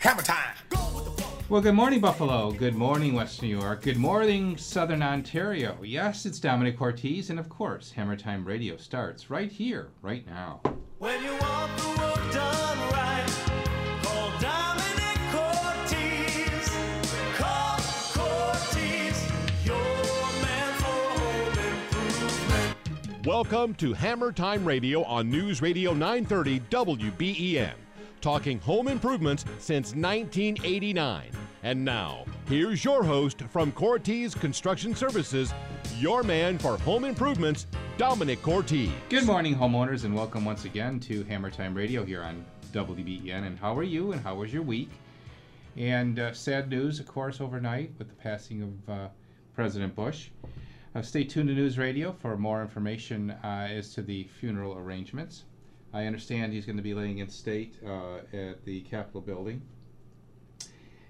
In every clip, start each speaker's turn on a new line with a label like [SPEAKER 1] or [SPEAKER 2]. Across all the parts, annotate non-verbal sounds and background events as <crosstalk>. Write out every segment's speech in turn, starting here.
[SPEAKER 1] Hammer time.
[SPEAKER 2] Well, good morning, Buffalo. Good morning, West New York. Good morning, Southern Ontario. Yes, it's Domenic Cortese, and of course, Hammer Time Radio starts right here, right now.
[SPEAKER 3] When you want the work done right, call Domenic Cortese. Call Cortese, your man for home improvement.
[SPEAKER 4] Welcome to Hammer Time Radio on News Radio 930 WBEN, talking home improvements since 1989. And now, here's your host from Cortese Construction Services, your man for home improvements, Domenic Cortese.
[SPEAKER 2] Good morning, homeowners, and welcome once again to Hammer Time Radio here on WBEN. And how are you, and how was your week? And uh, sad news, of course, overnight with the passing of uh, President Bush. Uh, stay tuned to News Radio for more information uh, as to the funeral arrangements. I understand he's going to be laying in state uh, at the Capitol building.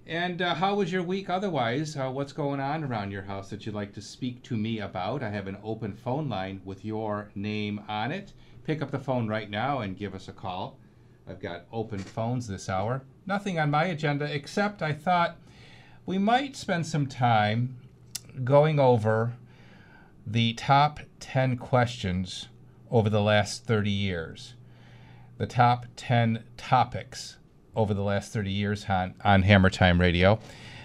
[SPEAKER 2] And uh, how was your week otherwise? Uh, what's going on around your house that you'd like to speak to me about? I have an open phone line with your name on it. Pick up the phone right now and give us a call. I've got open phones this hour. Nothing on my agenda except I thought we might spend some time going over the top 10 questions over the last 30 years. The top 10 topics over the last 30 years on, on Hammer Time Radio.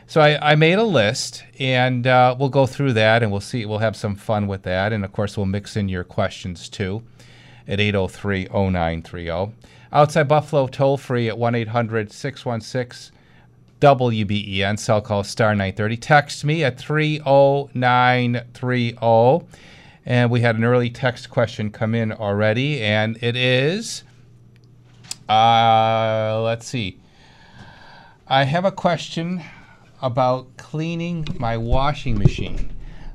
[SPEAKER 2] So I, I made a list, and uh, we'll go through that, and we'll see. We'll have some fun with that, and of course, we'll mix in your questions too, at 803-0930. Outside Buffalo, toll free at 1-800-616 WBEN, cell call star 930. Text me at 30930. And we had an early text question come in already, and it is uh, let's see. I have a question about cleaning my washing machine.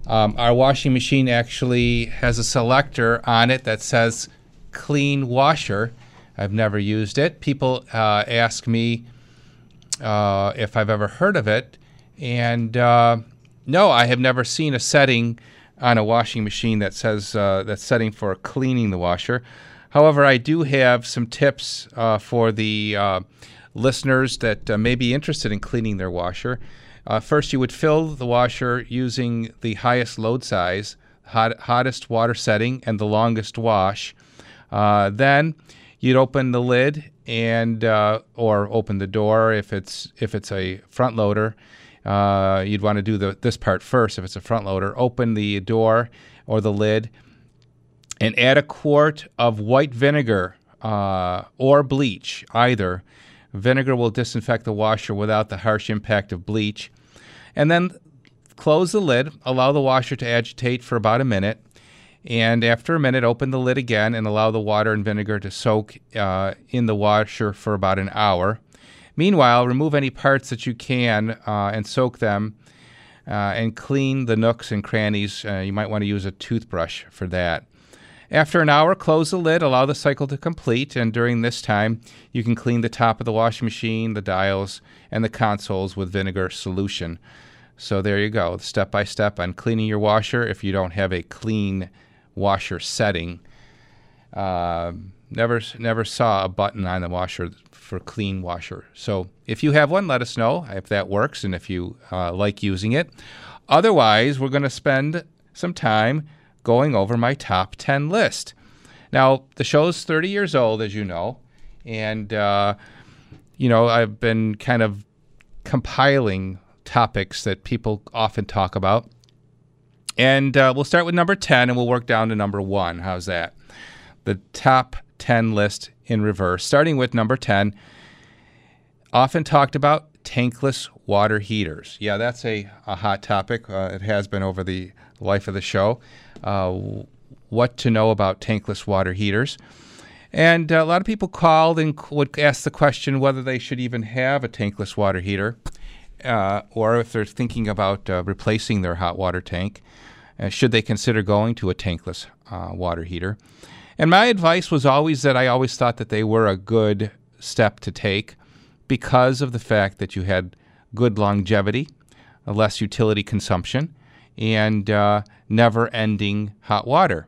[SPEAKER 2] Um, our washing machine actually has a selector on it that says clean washer. I've never used it. People uh, ask me uh, if I've ever heard of it, and uh, no, I have never seen a setting on a washing machine that says uh, that setting for cleaning the washer. However, I do have some tips uh, for the uh, listeners that uh, may be interested in cleaning their washer. Uh, first, you would fill the washer using the highest load size, hot, hottest water setting, and the longest wash. Uh, then, you'd open the lid and uh, or open the door if it's if it's a front loader. you'd want to do the, this part first if it's a front loader. Open the door or the lid and add a quart of white vinegar uh, or bleach, either. Vinegar will disinfect the washer without the harsh impact of bleach. And then close the lid, allow the washer to agitate for about a minute. And after a minute, open the lid again and allow the water and vinegar to soak uh, in the washer for about an hour. Meanwhile, remove any parts that you can uh, and soak them uh, and clean the nooks and crannies. Uh, you might want to use a toothbrush for that. After an hour, close the lid, allow the cycle to complete, and during this time, you can clean the top of the washing machine, the dials, and the consoles with vinegar solution. So there you go, step by step on cleaning your washer if you don't have a clean washer setting. Uh, never, never saw a button on the washer for clean washer. So if you have one, let us know if that works and if you uh, like using it. Otherwise, we're going to spend some time going over my top 10 list. Now, the show's 30 years old, as you know, and, uh, you know, I've been kind of compiling topics that people often talk about. And uh, we'll start with number 10 and we'll work down to number one. How's that? The top 10 list in reverse, starting with number 10. Often talked about tankless water heaters. Yeah, that's a, a hot topic. Uh, it has been over the life of the show. Uh, what to know about tankless water heaters. And uh, a lot of people called and would ask the question whether they should even have a tankless water heater uh, or if they're thinking about uh, replacing their hot water tank. Uh, should they consider going to a tankless uh, water heater? And my advice was always that I always thought that they were a good step to take because of the fact that you had good longevity, less utility consumption, and uh, never ending hot water.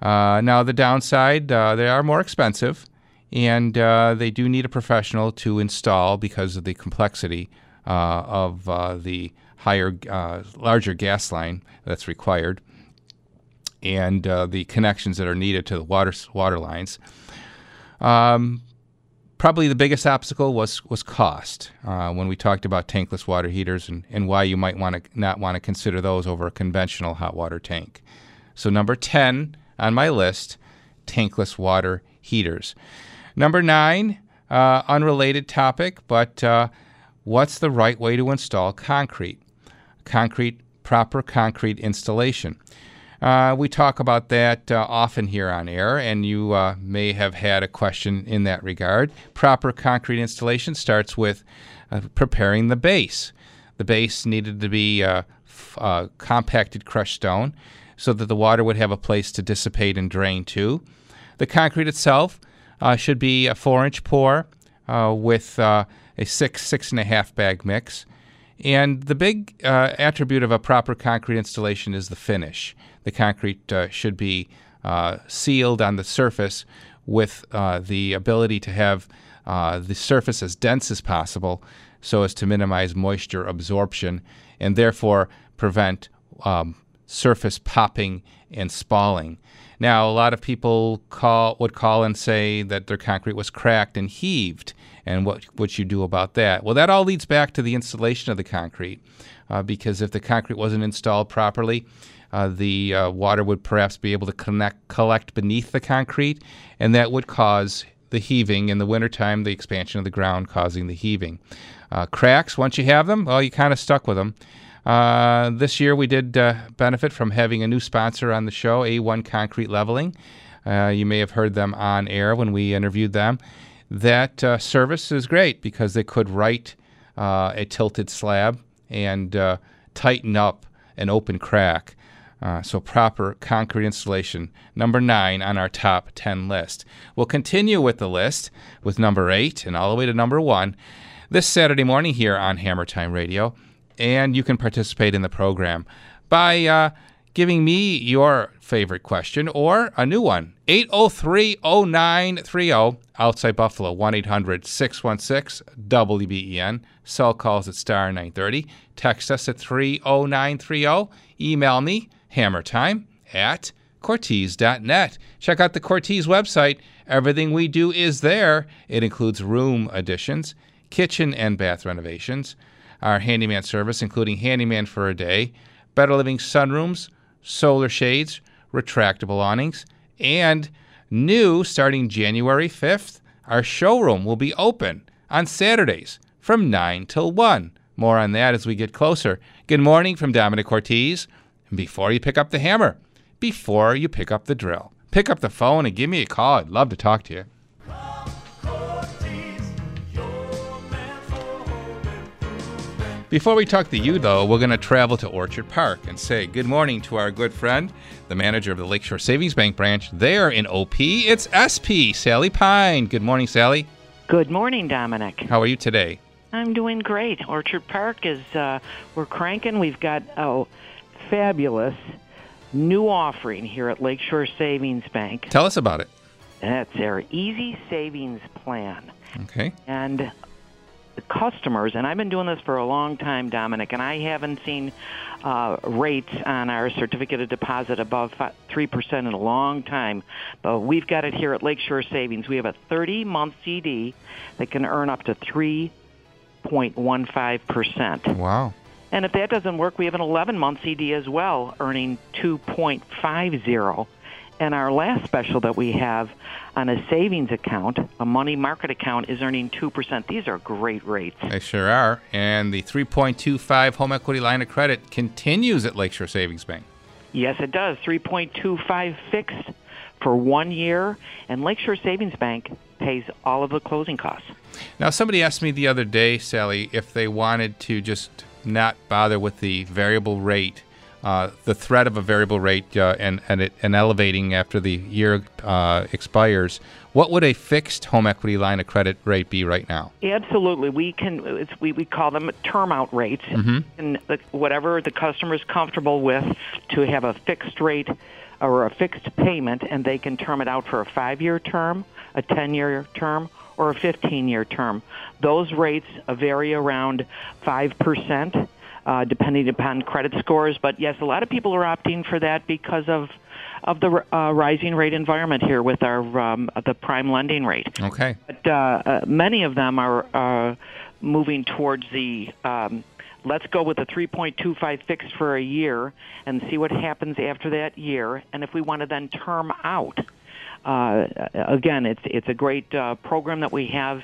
[SPEAKER 2] Uh, now, the downside, uh, they are more expensive, and uh, they do need a professional to install because of the complexity uh, of uh, the higher, larger gas line that's required, and the connections that are needed to the water water lines. Um, probably the biggest obstacle was was cost uh, when we talked about tankless water heaters and, and why you might want to not want to consider those over a conventional hot water tank. So number 10 on my list, tankless water heaters. Number nine, uh, unrelated topic, but uh, what's the right way to install concrete? Concrete, proper concrete installation. Uh, we talk about that uh, often here on air, and you uh, may have had a question in that regard. Proper concrete installation starts with uh, preparing the base. The base needed to be uh, f- uh, compacted crushed stone so that the water would have a place to dissipate and drain to. The concrete itself should be a four inch pour with a six, six and a half bag mix. And the big attribute of a proper concrete installation is the finish. The concrete uh, should be uh, sealed on the surface with uh, the ability to have the surface as dense as possible so as to minimize moisture absorption and therefore prevent um, surface popping and spalling. Now, a lot of people call would call and say that their concrete was cracked and heaved, and what what you do about that? Well, that all leads back to the installation of the concrete, uh, because if the concrete wasn't installed properly, uh, the uh, water would perhaps be able to connect collect beneath the concrete, and that would cause the heaving in the wintertime, the expansion of the ground causing the heaving. Uh, cracks, once you have them, well, you kind of stuck with them. Uh, this year we did uh, benefit from having a new sponsor on the show, A1 Concrete Leveling. Uh, you may have heard them on air when we interviewed them. That uh, service is great because they could right uh, a tilted slab and uh, tighten up an open crack. Uh, so, proper concrete installation, number nine on our top 10 list. We'll continue with the list with number eight and all the way to number one this Saturday morning here on Hammer Time Radio. And you can participate in the program by uh, giving me your favorite question or a new one. 803 0930 outside Buffalo, 1 800 616 WBEN. Cell calls at star 930. Text us at 30930. Email me, hammertime at Cortese.net. Check out the Cortese website. Everything we do is there. It includes room additions, kitchen and bath renovations, our handyman service, including handyman for a day, better living sunrooms, solar shades, retractable awnings, and new starting January 5th, our showroom will be open on Saturdays from 9 till 1. More on that as we get closer. Good morning from Domenic Cortese. And before you pick up the hammer, before you pick up the drill, pick up the phone and give me a call. I'd love to talk to you. Before we talk to you, though, we're going to travel to Orchard Park and say good morning to our good friend, the manager of the Lakeshore Savings Bank branch there in OP. It's SP, Sally Pine. Good morning, Sally.
[SPEAKER 1] Good morning, Domenic.
[SPEAKER 2] How are you today?
[SPEAKER 1] I'm doing great. Orchard Park is uh, we're cranking. We've got a fabulous new offering here at Lakeshore Savings Bank.
[SPEAKER 2] Tell us about it.
[SPEAKER 1] That's their Easy Savings Plan,
[SPEAKER 2] Okay.
[SPEAKER 1] and customers. And I've been doing this for a long time, Domenic, and I haven't seen uh, rates on our certificate of deposit above three percent in a long time. But we've got it here at Lakeshore Savings. We have a 30-month CD that can earn up to three 2.15%.
[SPEAKER 2] Wow.
[SPEAKER 1] And if that doesn't work, we have an 11 month CD as well, earning 2.50. And our last special that we have on a savings account, a money market account, is earning 2%. These are great rates.
[SPEAKER 2] They sure are. And the 3.25 home equity line of credit continues at Lakeshore Savings Bank.
[SPEAKER 1] Yes, it does. 3.25 fixed for one year. And Lakeshore Savings Bank pays all of the closing costs.
[SPEAKER 2] Now, somebody asked me the other day, Sally, if they wanted to just not bother with the variable rate, uh, the threat of a variable rate uh, and and, it, and elevating after the year uh, expires. What would a fixed home equity line of credit rate be right now?
[SPEAKER 1] Absolutely, we can. It's, we we call them term out rates, and the, whatever the customer is comfortable with, to have a fixed rate or a fixed payment, and they can term it out for a five-year term, a 10-year term, or a 15-year term. Those rates vary around five percent, uh, depending upon credit scores. But yes, a lot of people are opting for that because of of the uh, rising rate environment here with our um, the prime lending rate.
[SPEAKER 2] Okay.
[SPEAKER 1] But uh, uh, many of them are uh, moving towards the um, let's go with the 3.25 fixed for a year and see what happens after that year. And if we want to then term out, uh, again, it's it's a great uh, program that we have.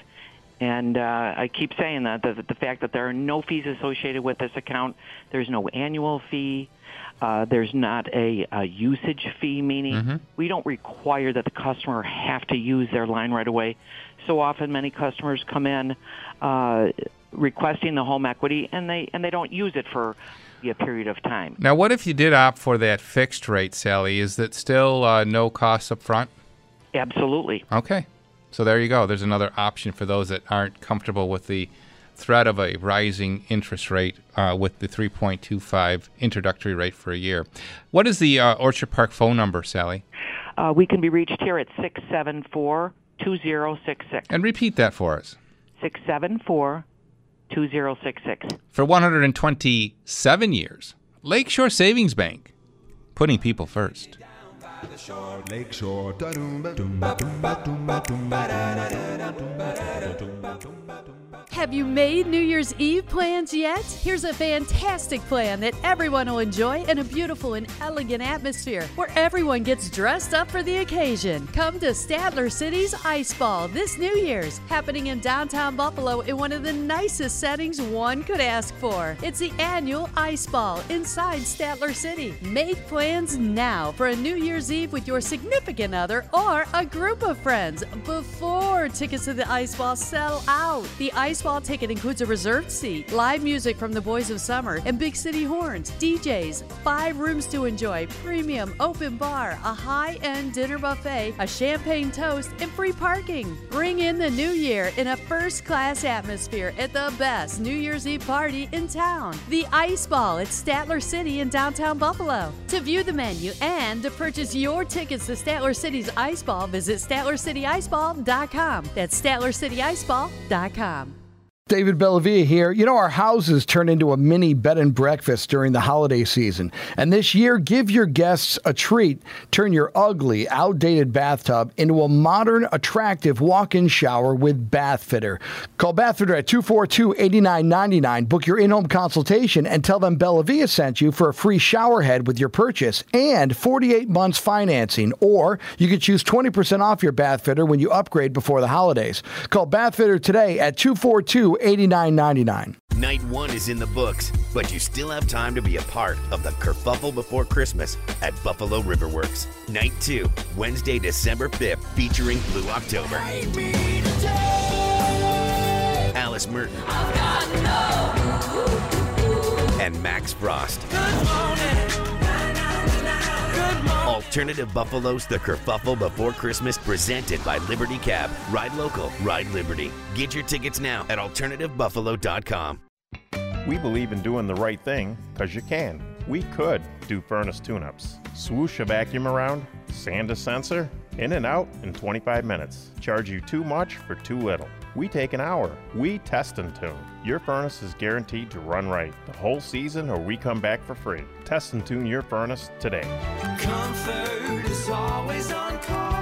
[SPEAKER 1] And uh, I keep saying that the, the fact that there are no fees associated with this account, there's no annual fee, uh, there's not a, a usage fee, meaning we don't require that the customer have to use their line right away. So often, many customers come in uh, requesting the home equity, and they and they don't use it for a period of time.
[SPEAKER 2] Now, what if you did opt for that fixed rate, Sally? Is that still uh, no cost up front?
[SPEAKER 1] Absolutely.
[SPEAKER 2] Okay. So there you go. There's another option for those that aren't comfortable with the threat of a rising interest rate uh, with the 3.25 introductory rate for a year. What is the uh, Orchard Park phone number, Sally?
[SPEAKER 1] Uh, we can be reached here at 674 2066.
[SPEAKER 2] And repeat that for us.
[SPEAKER 1] 674 2066.
[SPEAKER 2] For 127 years, Lakeshore Savings Bank, putting people first.
[SPEAKER 3] Lakeshore.
[SPEAKER 5] Have you made New Year's Eve plans yet? Here's a fantastic plan that everyone will enjoy in a beautiful and elegant atmosphere where everyone gets dressed up for the occasion. Come to Statler City's Ice Ball this New Year's, happening in downtown Buffalo in one of the nicest settings one could ask for. It's the annual Ice Ball inside Statler City. Make plans now for a New Year's Eve with your significant other or a group of friends before tickets to the Ice Ball sell out. The Ice Ball ticket includes a reserved seat, live music from the Boys of Summer, and Big City Horns, DJs, five rooms to enjoy, premium open bar, a high end dinner buffet, a champagne toast, and free parking. Bring in the new year in a first class atmosphere at the best New Year's Eve party in town. The Ice Ball at Statler City in downtown Buffalo. To view the menu and to purchase your tickets to Statler City's Ice Ball, visit StatlerCityIceball.com. That's StatlerCityIceball.com.
[SPEAKER 6] David Bellavia here. You know, our houses turn into a mini bed and breakfast during the holiday season. And this year, give your guests a treat. Turn your ugly, outdated bathtub into a modern, attractive walk in shower with Bath Fitter. Call Bath Fitter at 242 8999. Book your in home consultation and tell them Bellavia sent you for a free shower head with your purchase and 48 months financing. Or you could choose 20% off your Bath Fitter when you upgrade before the holidays. Call Bath Fitter today at 242 8999.
[SPEAKER 7] Night one is in the books, but you still have time to be a part of the kerfuffle before Christmas at Buffalo Riverworks. Night two, Wednesday, December 5th, featuring Blue October. Alice Merton. And Max Frost. Alternative Buffalo's The Kerfuffle Before Christmas presented by Liberty Cab. Ride local, ride Liberty. Get your tickets now at alternativebuffalo.com.
[SPEAKER 8] We believe in doing the right thing because you can. We could do furnace tune ups, swoosh a vacuum around, sand a sensor, in and out in 25 minutes. Charge you too much for too little. We take an hour. We test and tune. Your furnace is guaranteed to run right the whole season or we come back for free. Test and tune your furnace today.
[SPEAKER 3] Comfort is always on call.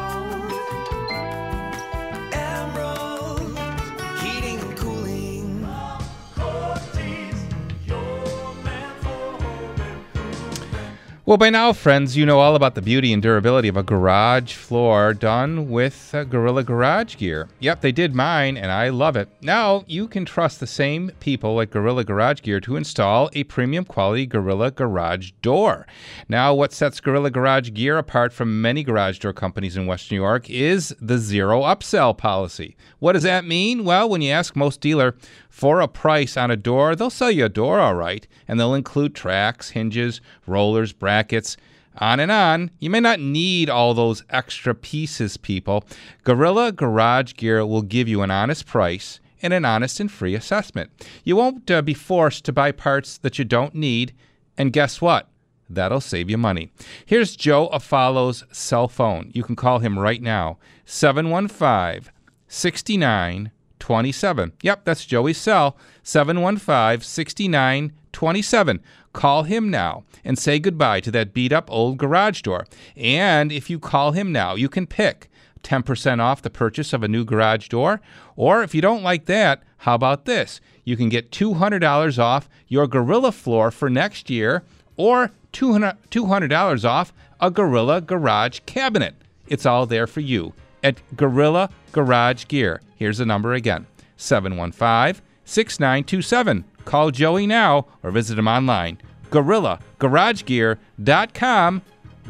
[SPEAKER 2] Well, by now, friends, you know all about the beauty and durability of a garage floor done with uh, Gorilla Garage Gear. Yep, they did mine, and I love it. Now, you can trust the same people at Gorilla Garage Gear to install a premium quality Gorilla Garage door. Now, what sets Gorilla Garage Gear apart from many garage door companies in Western New York is the zero upsell policy. What does that mean? Well, when you ask most dealer for a price on a door, they'll sell you a door all right, and they'll include tracks, hinges, rollers, brackets, on and on. You may not need all those extra pieces, people. Gorilla Garage Gear will give you an honest price and an honest and free assessment. You won't uh, be forced to buy parts that you don't need, and guess what? That'll save you money. Here's Joe Afalo's cell phone. You can call him right now 715 6927. Yep, that's Joey's cell 715 6927. Call him now and say goodbye to that beat up old garage door. And if you call him now, you can pick 10% off the purchase of a new garage door. Or if you don't like that, how about this? You can get $200 off your Gorilla floor for next year or $200, $200 off a Gorilla garage cabinet. It's all there for you at Gorilla Garage Gear. Here's the number again 715 6927. Call Joey now or visit him online. GorillaGarageGear.com.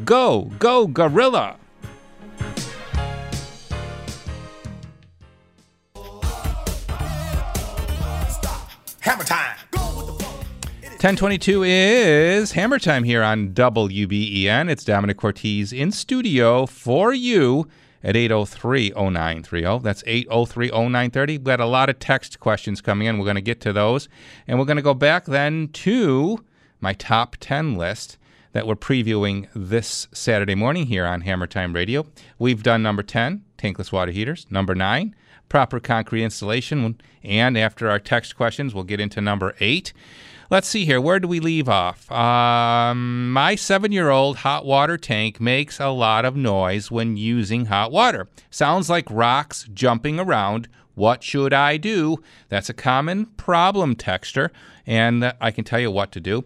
[SPEAKER 2] Go, go, Gorilla!
[SPEAKER 3] Hammer time.
[SPEAKER 2] 1022 is Hammer Time here on WBEN. It's Domenic Cortese in studio for you at 803-0930. That's 803-0930. We've got a lot of text questions coming in. We're going to get to those. And we're going to go back then to my top 10 list that we're previewing this Saturday morning here on Hammer Time Radio. We've done number 10, tankless water heaters. Number 9, proper concrete installation. And after our text questions, we'll get into number 8. Let's see here. Where do we leave off? Um, my seven year old hot water tank makes a lot of noise when using hot water. Sounds like rocks jumping around. What should I do? That's a common problem, texture, and I can tell you what to do.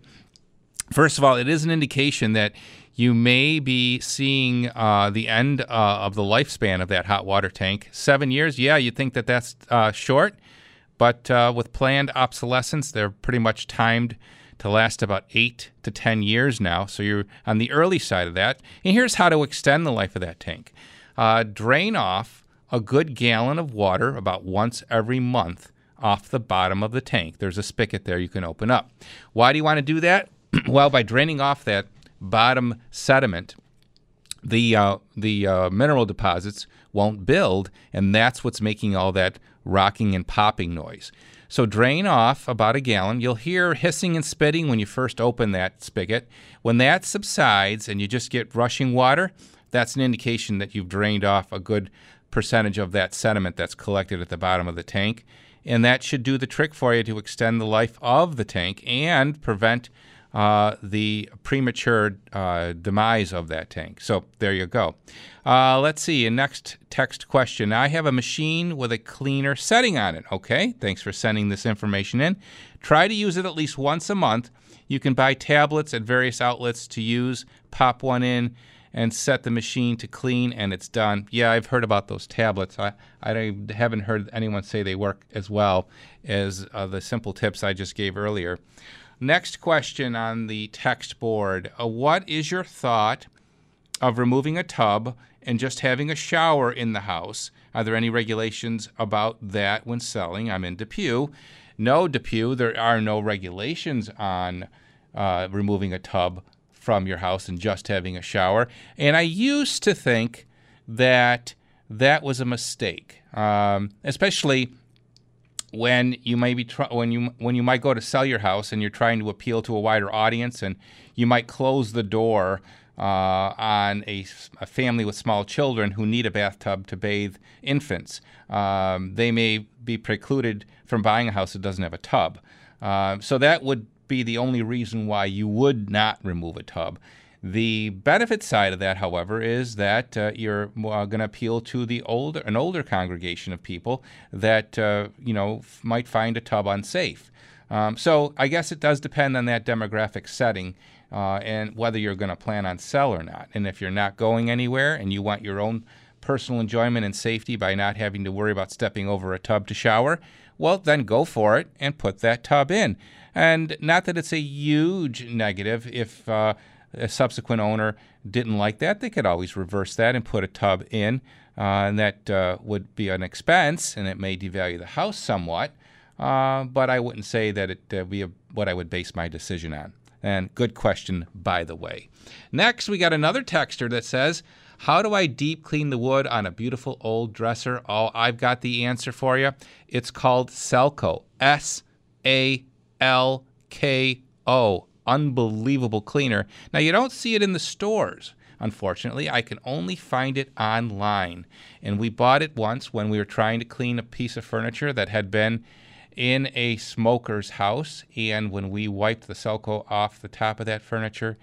[SPEAKER 2] First of all, it is an indication that you may be seeing uh, the end uh, of the lifespan of that hot water tank. Seven years, yeah, you think that that's uh, short, but uh, with planned obsolescence, they're pretty much timed to last about eight to 10 years now. So you're on the early side of that. And here's how to extend the life of that tank uh, drain off a good gallon of water about once every month off the bottom of the tank. There's a spigot there you can open up. Why do you want to do that? <clears throat> well, by draining off that bottom sediment, the uh, the uh, mineral deposits won't build, and that's what's making all that rocking and popping noise. So drain off about a gallon. You'll hear hissing and spitting when you first open that spigot. When that subsides and you just get rushing water, that's an indication that you've drained off a good percentage of that sediment that's collected at the bottom of the tank. And that should do the trick for you to extend the life of the tank and prevent uh, the premature uh, demise of that tank. So there you go. Uh, let's see. A next text question. I have a machine with a cleaner setting on it. Okay. Thanks for sending this information in. Try to use it at least once a month. You can buy tablets at various outlets to use. Pop one in and set the machine to clean, and it's done. Yeah, I've heard about those tablets. I, I haven't heard anyone say they work as well as uh, the simple tips I just gave earlier. Next question on the text board. Uh, what is your thought of removing a tub and just having a shower in the house? Are there any regulations about that when selling? I'm in Depew. No, Depew, there are no regulations on uh, removing a tub from your house and just having a shower. And I used to think that that was a mistake, um, especially when you may be try- when you when you might go to sell your house and you're trying to appeal to a wider audience and you might close the door uh, on a family with small children who need a bathtub to bathe infants. Um, they may be precluded from buying a house that doesn't have a tub. Um, so that would be the only reason why you would not remove a tub. The benefit side of that, however, is that uh, you're uh, going to appeal to the older, an older congregation of people that uh, you know f- might find a tub unsafe. Um, so I guess it does depend on that demographic setting uh, and whether you're going to plan on sell or not. And if you're not going anywhere and you want your own personal enjoyment and safety by not having to worry about stepping over a tub to shower, well, then go for it and put that tub in. And not that it's a huge negative if uh, a subsequent owner didn't like that, they could always reverse that and put a tub in. Uh, and that uh, would be an expense and it may devalue the house somewhat. Uh, but I wouldn't say that it uh, be a, what I would base my decision on. And good question, by the way. Next, we got another texter that says, How do I deep clean the wood on a beautiful old dresser? Oh, I've got the answer for you. It's called Salko. S A L K O. unbelievable cleaner. Now, you don't see it in the stores. Unfortunately, I can only find it online. And we bought it once when we were trying to clean a piece of furniture that had been in a smoker's house. And when we wiped the Salko off the top of that furniture,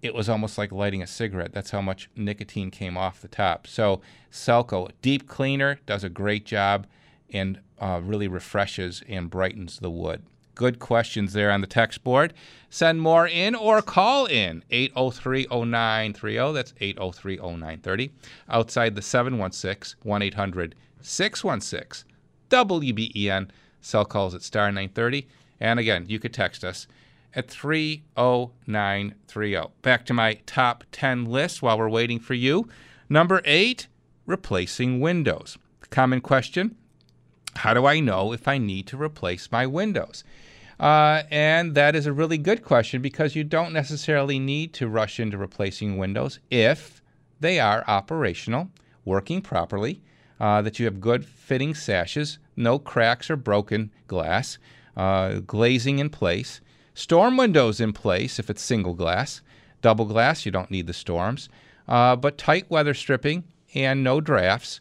[SPEAKER 2] it was almost like lighting a cigarette. That's how much nicotine came off the top. So, Salko, deep cleaner, does a great job and uh, really refreshes and brightens the wood. Good questions there on the text board. Send more in or call in 803 0930. That's 803 0930. Outside the 716 1 800 616 WBEN. Cell calls at star 930. And again, you could text us at 30930. Back to my top 10 list while we're waiting for you. Number eight, replacing windows. Common question How do I know if I need to replace my windows? Uh, and that is a really good question because you don't necessarily need to rush into replacing windows if they are operational, working properly, uh, that you have good fitting sashes, no cracks or broken glass, uh, glazing in place, storm windows in place if it's single glass, double glass, you don't need the storms, uh, but tight weather stripping and no drafts,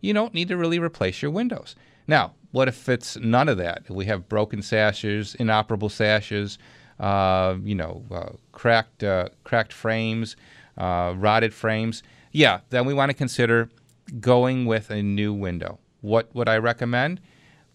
[SPEAKER 2] you don't need to really replace your windows. Now, what if it's none of that? We have broken sashes, inoperable sashes, uh, you know, uh, cracked uh, cracked frames, uh, rotted frames. Yeah, then we want to consider going with a new window. What would I recommend?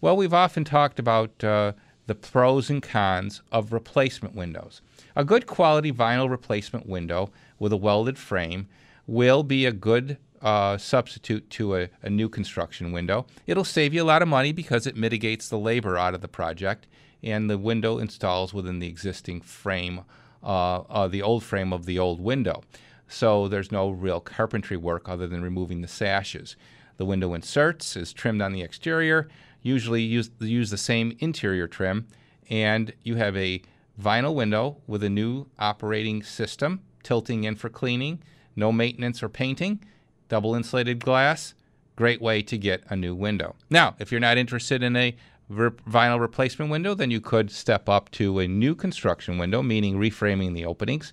[SPEAKER 2] Well, we've often talked about uh, the pros and cons of replacement windows. A good quality vinyl replacement window with a welded frame will be a good uh, substitute to a, a new construction window. It'll save you a lot of money because it mitigates the labor out of the project, and the window installs within the existing frame, uh, uh, the old frame of the old window. So there's no real carpentry work other than removing the sashes. The window inserts is trimmed on the exterior. Usually use use the same interior trim, and you have a vinyl window with a new operating system, tilting in for cleaning, no maintenance or painting, double insulated glass. Great way to get a new window. Now, if you're not interested in a vinyl replacement window, then you could step up to a new construction window, meaning reframing the openings.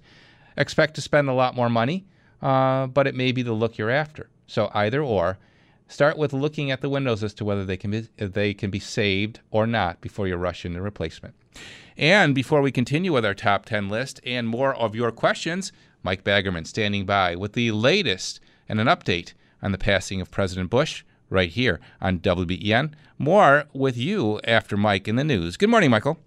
[SPEAKER 2] Expect to spend a lot more money, uh, but it may be the look you're after. So either or. Start with looking at the windows as to whether they can be they can be saved or not before you rush into replacement. And before we continue with our top 10 list and more of your questions, Mike Baggerman standing by with the latest and an update on the passing of President Bush right here on WBEN. More with you after Mike in the news. Good morning, Michael.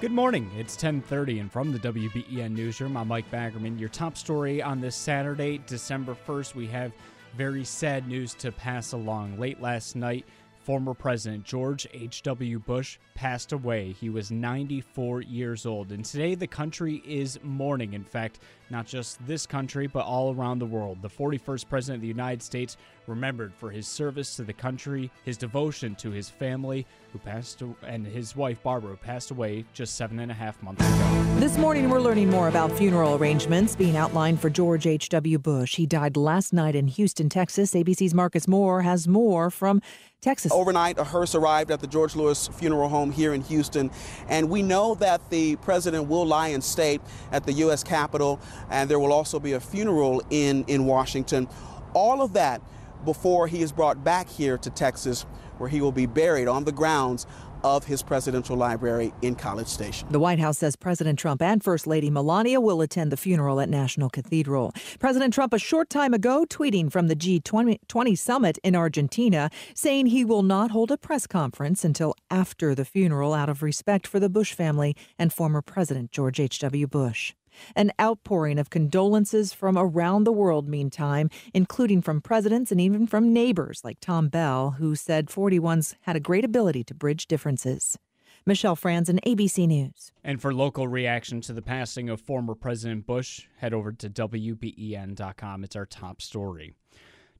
[SPEAKER 9] Good morning. It's 10:30 and from the WBEN newsroom, I'm Mike Baggerman. Your top story on this Saturday, December 1st, we have very sad news to pass along. Late last night, former President George H.W. Bush passed away. He was 94 years old. And today the country is mourning. In fact, not just this country, but all around the world. The 41st President of the United States remembered for his service to the country, his devotion to his family, who passed, and his wife Barbara, who passed away just seven and a half months ago.
[SPEAKER 10] This morning, we're learning more about funeral arrangements being outlined for George H.W. Bush. He died last night in Houston, Texas. ABC's Marcus Moore has more from Texas.
[SPEAKER 11] Overnight, a hearse arrived at the George Lewis Funeral Home here in Houston, and we know that the president will lie in state at the U.S. Capitol, and there will also be a funeral in, in Washington. All of that before he is brought back here to Texas, where he will be buried on the grounds of his presidential library in College Station.
[SPEAKER 10] The White House says President Trump and First Lady Melania will attend the funeral at National Cathedral. President Trump, a short time ago, tweeting from the G20 summit in Argentina, saying he will not hold a press conference until after the funeral out of respect for the Bush family and former President George H.W. Bush. An outpouring of condolences from around the world, meantime, including from presidents and even from neighbors like Tom Bell, who said 41s had a great ability to bridge differences. Michelle Franz Franzen, ABC News.
[SPEAKER 9] And for local reaction to the passing of former President Bush, head over to WBEN.com. It's our top story.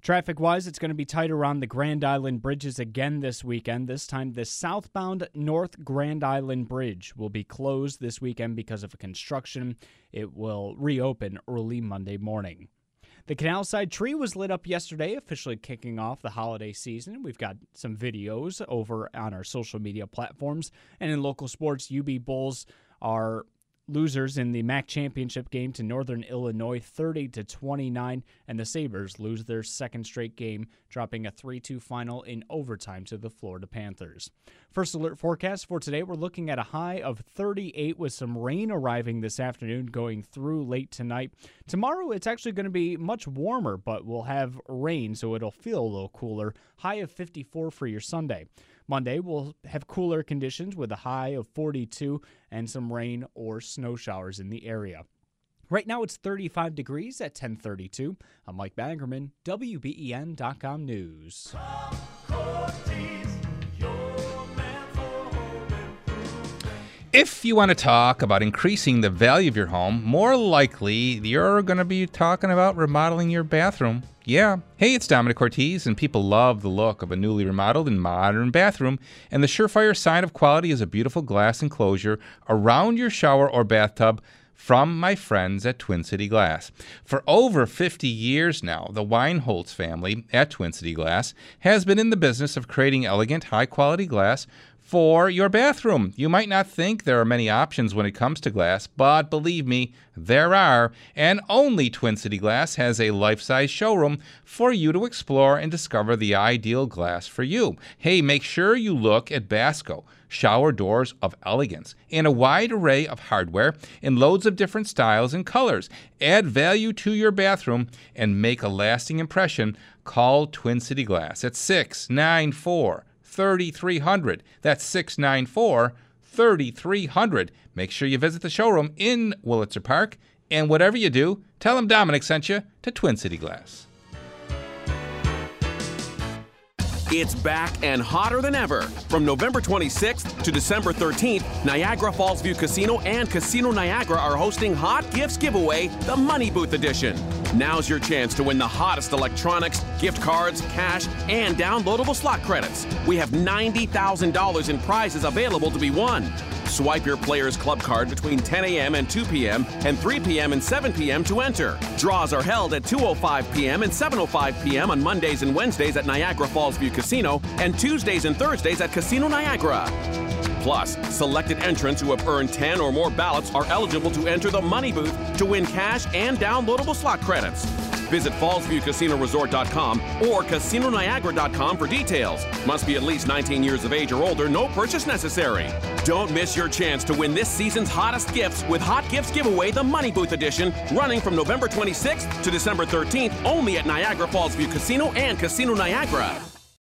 [SPEAKER 9] Traffic wise, it's going to be tight around the Grand Island bridges again this weekend. This time, the southbound North Grand Island Bridge will be closed this weekend because of a construction. It will reopen early Monday morning. The Canal Side tree was lit up yesterday, officially kicking off the holiday season. We've got some videos over on our social media platforms. And in local sports, UB Bulls are losers in the MAC championship game to Northern Illinois 30 to 29 and the Sabres lose their second straight game dropping a 3-2 final in overtime to the Florida Panthers. First alert forecast for today we're looking at a high of 38 with some rain arriving this afternoon going through late tonight. Tomorrow it's actually going to be much warmer but we'll have rain so it'll feel a little cooler. High of 54 for your Sunday. Monday, we'll have cooler conditions with a high of 42 and some rain or snow showers in the area. Right now it's 35 degrees at 1032. I'm Mike Baggerman, WBEN.com News.
[SPEAKER 2] If you want to talk about increasing the value of your home, more likely you're going to be talking about remodeling your bathroom. Yeah. Hey, it's Domenic Cortese, and people love the look of a newly remodeled and modern bathroom. And the surefire sign of quality is a beautiful glass enclosure around your shower or bathtub from my friends at Twin City Glass. For over 50 years now, the Weinholz family at Twin City Glass has been in the business of creating elegant, high quality glass for your bathroom. You might not think there are many options when it comes to glass, but believe me, there are. And only Twin City Glass has a life size showroom for you to explore and discover the ideal glass for you. Hey, make sure you look at Basco shower doors of elegance and a wide array of hardware in loads of different styles and colors. Add value to your bathroom and make a lasting impression. Call Twin City Glass at 694 3300. That's 694 3300. Make sure you visit the showroom in Wurlitzer Park. And whatever you do, tell them Domenic sent you to Twin City Glass.
[SPEAKER 12] It's back and hotter than ever. From November 26th to December 13th, Niagara Falls View Casino and Casino Niagara are hosting Hot Gifts Giveaway, the Money Booth Edition. Now's your chance to win the hottest electronics, gift cards, cash, and downloadable slot credits. We have $90,000 in prizes available to be won. Swipe your Players Club card between 10 a.m. and 2 p.m. and 3 p.m. and 7 p.m. to enter. Draws are held at 2:05 p.m. and 7:05 p.m. on Mondays and Wednesdays at Niagara Falls View Casino and Tuesdays and Thursdays at Casino Niagara. Plus, selected entrants who have earned 10 or more ballots are eligible to enter the money booth to win cash and downloadable slot credits. Visit fallsviewcasinoresort.com or casinoniagara.com for details. Must be at least 19 years of age or older, no purchase necessary. Don't miss your chance to win this season's hottest gifts with Hot Gifts Giveaway, the Money Booth Edition, running from November 26th to December 13th, only at Niagara Falls View Casino and Casino Niagara.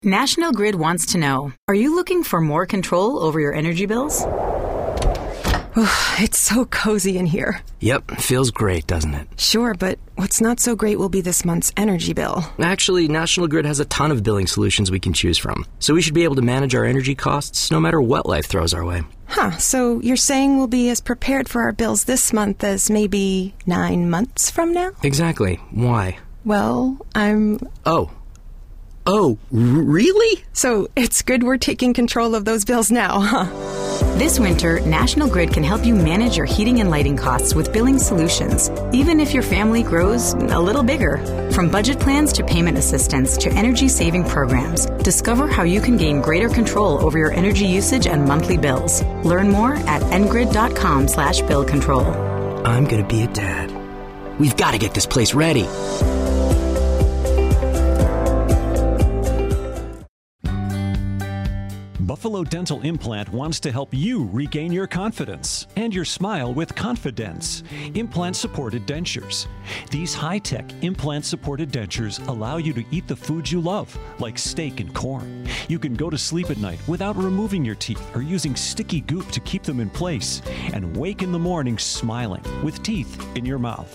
[SPEAKER 13] National Grid wants to know Are you looking for more control over your energy bills?
[SPEAKER 14] it's so cozy in here.
[SPEAKER 15] Yep, feels great, doesn't it?
[SPEAKER 14] Sure, but what's not so great will be this month's energy bill.
[SPEAKER 15] Actually, National Grid has a ton of billing solutions we can choose from, so we should be able to manage our energy costs no matter what life throws our way.
[SPEAKER 14] Huh, so you're saying we'll be as prepared for our bills this month as maybe nine months from now?
[SPEAKER 15] Exactly. Why?
[SPEAKER 14] Well, I'm.
[SPEAKER 15] Oh. Oh, really?
[SPEAKER 14] So it's good we're taking control of those bills now, huh?
[SPEAKER 13] This winter, National Grid can help you manage your heating and lighting costs with billing solutions, even if your family grows a little bigger. From budget plans to payment assistance to energy saving programs, discover how you can gain greater control over your energy usage and monthly bills. Learn more at ngrid.com slash bill control.
[SPEAKER 15] I'm gonna be a dad. We've got to get this place ready.
[SPEAKER 16] Buffalo Dental Implant wants to help you regain your confidence and your smile with Confidence implant supported dentures. These high tech implant supported dentures allow you to eat the foods you love, like steak and corn. You can go to sleep at night without removing your teeth or using sticky goop to keep them in place, and wake in the morning smiling with teeth in your mouth.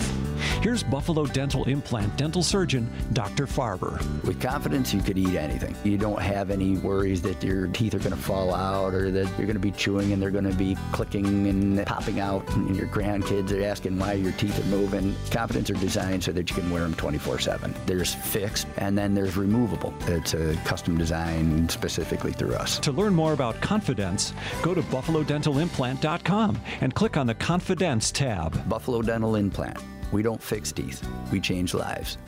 [SPEAKER 16] Here's Buffalo Dental Implant dental surgeon Dr. Farber.
[SPEAKER 17] With confidence, you could eat anything. You don't have any worries that your teeth are going to fall out or that you're going to be chewing and they're going to be clicking and popping out. And your grandkids are asking why your teeth are moving. Confidence are designed so that you can wear them 24 7. There's fixed and then there's removable. It's a custom design specifically through us.
[SPEAKER 16] To learn more about Confidence, go to buffalodentalimplant.com and click on the Confidence tab.
[SPEAKER 17] Buffalo Dental Implant. We don't fix teeth, we change lives.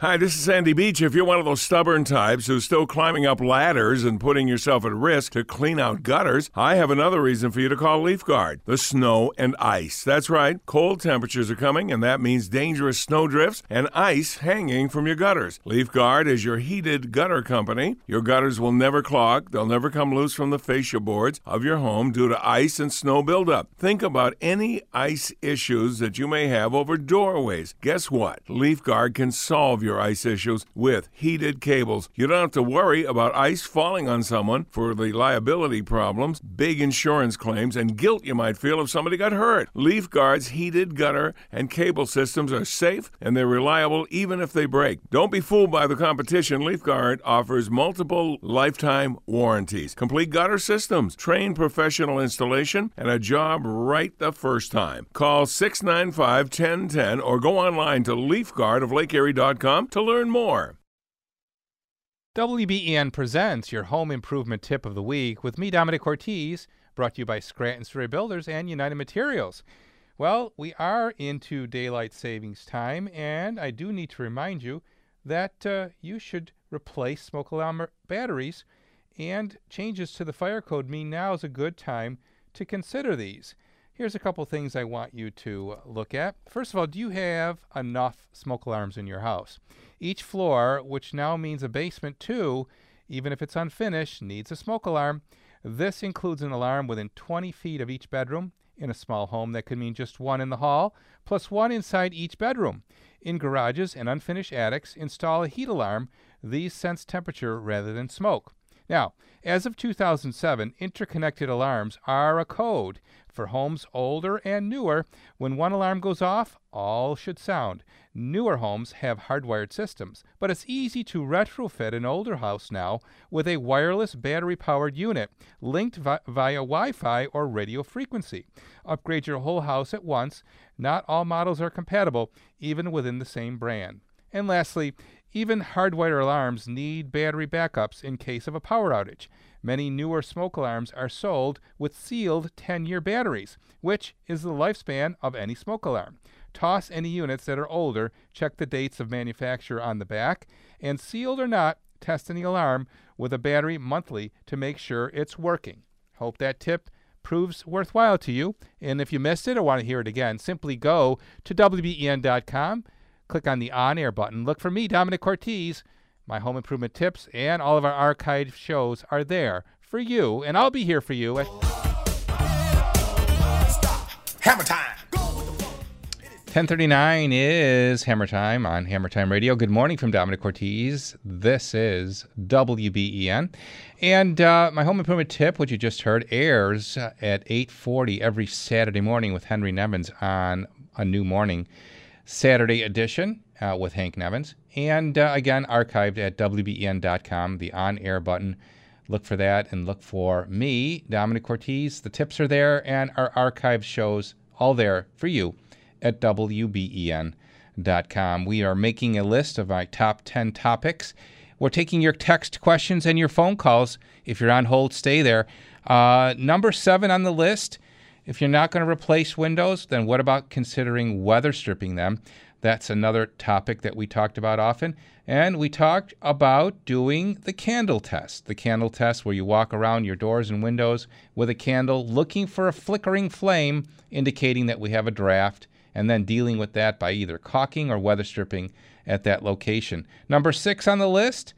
[SPEAKER 18] Hi, this is Sandy Beach. If you're one of those stubborn types who's still climbing up ladders and putting yourself at risk to clean out gutters, I have another reason for you to call Leaf Guard the snow and ice. That's right, cold temperatures are coming, and that means dangerous snow drifts and ice hanging from your gutters. Leaf Guard is your heated gutter company. Your gutters will never clog, they'll never come loose from the fascia boards of your home due to ice and snow buildup. Think about any ice issues that you may have over doorways. Guess what? Leaf Guard can solve your ice issues with heated cables. You don't have to worry about ice falling on someone for the liability problems, big insurance claims, and guilt you might feel if somebody got hurt. LeafGuard's heated gutter and cable systems are safe and they're reliable even if they break. Don't be fooled by the competition. LeafGuard offers multiple lifetime warranties, complete gutter systems, trained professional installation, and a job right the first time. Call 695 1010 or go online to leafguardoflakeerie.com to learn more.
[SPEAKER 2] WBEN presents your home improvement tip of the week with me, Domenic Cortese, brought to you by Scranton Survey Builders and United Materials. Well, we are into daylight savings time, and I do need to remind you that uh, you should replace smoke alarm batteries, and changes to the fire code mean now is a good time to consider these. Here's a couple things I want you to look at. First of all, do you have enough smoke alarms in your house? Each floor, which now means a basement too, even if it's unfinished, needs a smoke alarm. This includes an alarm within 20 feet of each bedroom. In a small home, that could mean just one in the hall, plus one inside each bedroom. In garages and unfinished attics, install a heat alarm. These sense temperature rather than smoke. Now, as of 2007, interconnected alarms are a code. For homes older and newer, when one alarm goes off, all should sound. Newer homes have hardwired systems, but it's easy to retrofit an older house now with a wireless battery powered unit linked vi- via Wi Fi or radio frequency. Upgrade your whole house at once. Not all models are compatible, even within the same brand. And lastly, even hardwired alarms need battery backups in case of a power outage. Many newer smoke alarms are sold with sealed 10 year batteries, which is the lifespan of any smoke alarm. Toss any units that are older, check the dates of manufacture on the back, and sealed or not, test any alarm with a battery monthly to make sure it's working. Hope that tip proves worthwhile to you. And if you missed it or want to hear it again, simply go to WBEN.com, click on the on air button, look for me, Domenic Cortese. My home improvement tips and all of our archived shows are there for you, and I'll be here for you at
[SPEAKER 3] Hammer time.
[SPEAKER 2] 1039 is Hammer Time on Hammer Time Radio. Good morning from Domenic Cortese. This is WBEN. And uh, my home improvement tip, which you just heard, airs uh, at 840 every Saturday morning with Henry Nevins on a new morning Saturday edition uh, with Hank Nevins. And uh, again, archived at WBEN.com, the on-air button. Look for that and look for me, Domenic Cortese. The tips are there and our archive shows all there for you at WBEN.com. We are making a list of my top 10 topics. We're taking your text questions and your phone calls. If you're on hold, stay there. Uh, number seven on the list if you're not going to replace windows, then what about considering weather stripping them? That's another topic that we talked about often. And we talked about doing the candle test. The candle test, where you walk around your doors and windows with a candle looking for a flickering flame, indicating that we have a draft and then dealing with that by either caulking or weather stripping at that location. Number six on the list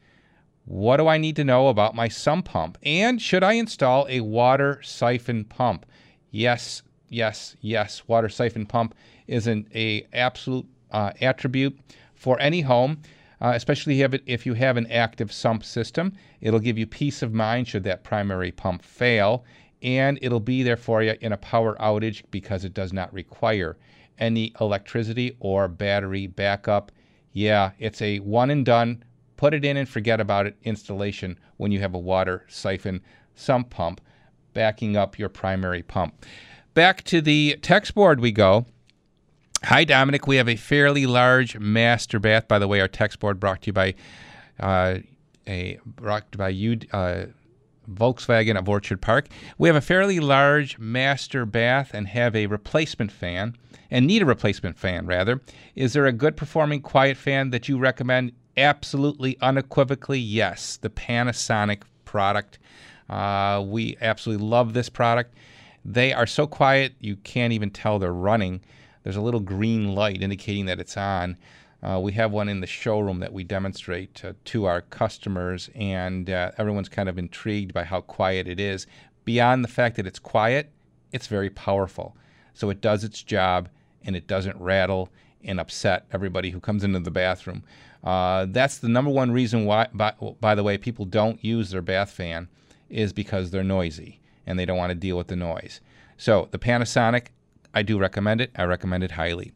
[SPEAKER 2] what do I need to know about my sump pump? And should I install a water siphon pump? Yes, yes, yes. Water siphon pump is an a absolute uh, attribute for any home, uh, especially if, you have an active sump system. It'll give you peace of mind should that primary pump fail, and it'll be there for you in a power outage because it does not require any electricity or battery backup. Yeah, it's a one and done, put it in and forget about it installation when you have a water siphon sump pump backing up your primary pump. Back to the text board we go. Hi, Domenic. We have a fairly large master bath. By the way, our text board brought to you by uh, a brought by you. Uh, Volkswagen of Orchard Park. We have a fairly large master bath and have a replacement fan, and need a replacement fan, rather. Is there a good performing quiet fan that you recommend? Absolutely, unequivocally, yes. The Panasonic product. Uh, we absolutely love this product. They are so quiet you can't even tell they're running. There's a little green light indicating that it's on. Uh, we have one in the showroom that we demonstrate uh, to our customers, and uh, everyone's kind of intrigued by how quiet it is. Beyond the fact that it's quiet, it's very powerful. So it does its job and it doesn't rattle and upset everybody who comes into the bathroom. Uh, that's the number one reason why, by, by the way, people don't use their bath fan is because they're noisy and they don't want to deal with the noise. So the Panasonic, I do recommend it. I recommend it highly.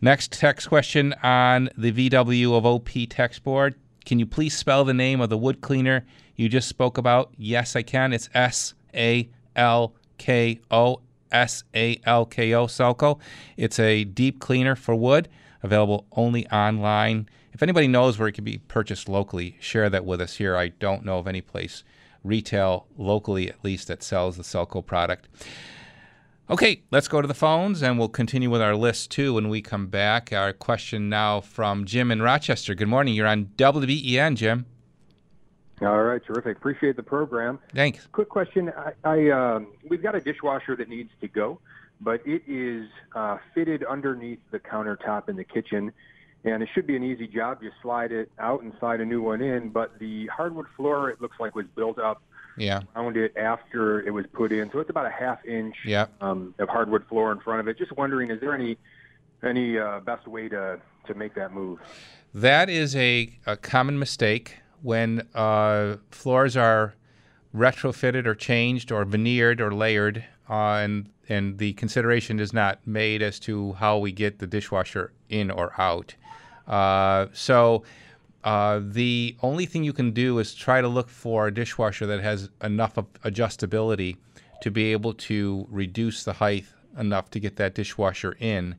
[SPEAKER 2] Next text question on the VW of OP text board. Can you please spell the name of the wood cleaner you just spoke about? Yes, I can. It's S A L K O. S A L K O, Salko. It's a deep cleaner for wood, available only online. If anybody knows where it can be purchased locally, share that with us here. I don't know of any place, retail, locally at least, that sells the Salko product. Okay, let's go to the phones and we'll continue with our list too when we come back. Our question now from Jim in Rochester. Good morning. You're on WBEN, Jim.
[SPEAKER 19] All right, terrific. Appreciate the program.
[SPEAKER 2] Thanks.
[SPEAKER 19] Quick question: I, I um, we've got a dishwasher that needs to go, but it is uh, fitted underneath the countertop in the kitchen, and it should be an easy job. Just slide it out and slide a new one in. But the hardwood floor, it looks like, was built up
[SPEAKER 2] Yeah.
[SPEAKER 19] around it after it was put in, so it's about a half inch
[SPEAKER 2] Yeah.
[SPEAKER 19] um, of hardwood floor in front of it. Just wondering, is there any any uh, best way to to make that move?
[SPEAKER 2] That is a, a common mistake when uh, floors are retrofitted or changed or veneered or layered, uh, and and the consideration is not made as to how we get the dishwasher in or out. Uh, so uh, the only thing you can do is try to look for a dishwasher that has enough of adjustability to be able to reduce the height enough to get that dishwasher in.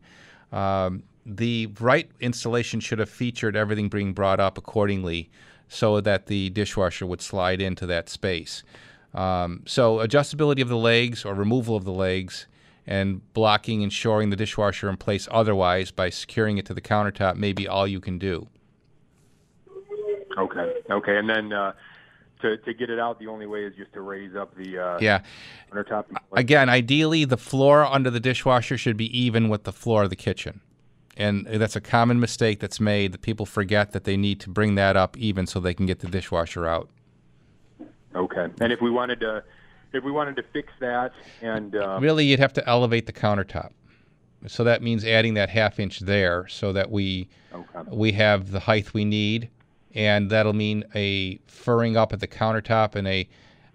[SPEAKER 2] Um, the right installation should have featured everything being brought up accordingly so that the dishwasher would slide into that space. Um, so, adjustability of the legs or removal of the legs and blocking and shoring the dishwasher in place otherwise by securing it to the countertop may be all you can do.
[SPEAKER 19] Okay, okay, and then uh, to to get it out, the only way is just to raise up the uh,
[SPEAKER 2] Yeah.
[SPEAKER 19] countertop.
[SPEAKER 2] Again, ideally, the floor under the dishwasher should be even with the floor of the kitchen. And that's a common mistake that's made that people forget that they need to bring that up even so they can get the dishwasher out.
[SPEAKER 19] Okay, and if we wanted to, if we wanted to fix that, and um,
[SPEAKER 2] Really, you'd have to elevate the countertop. So that means adding that half inch there so that we we have the height we need, and that'll mean a furring up at the countertop and a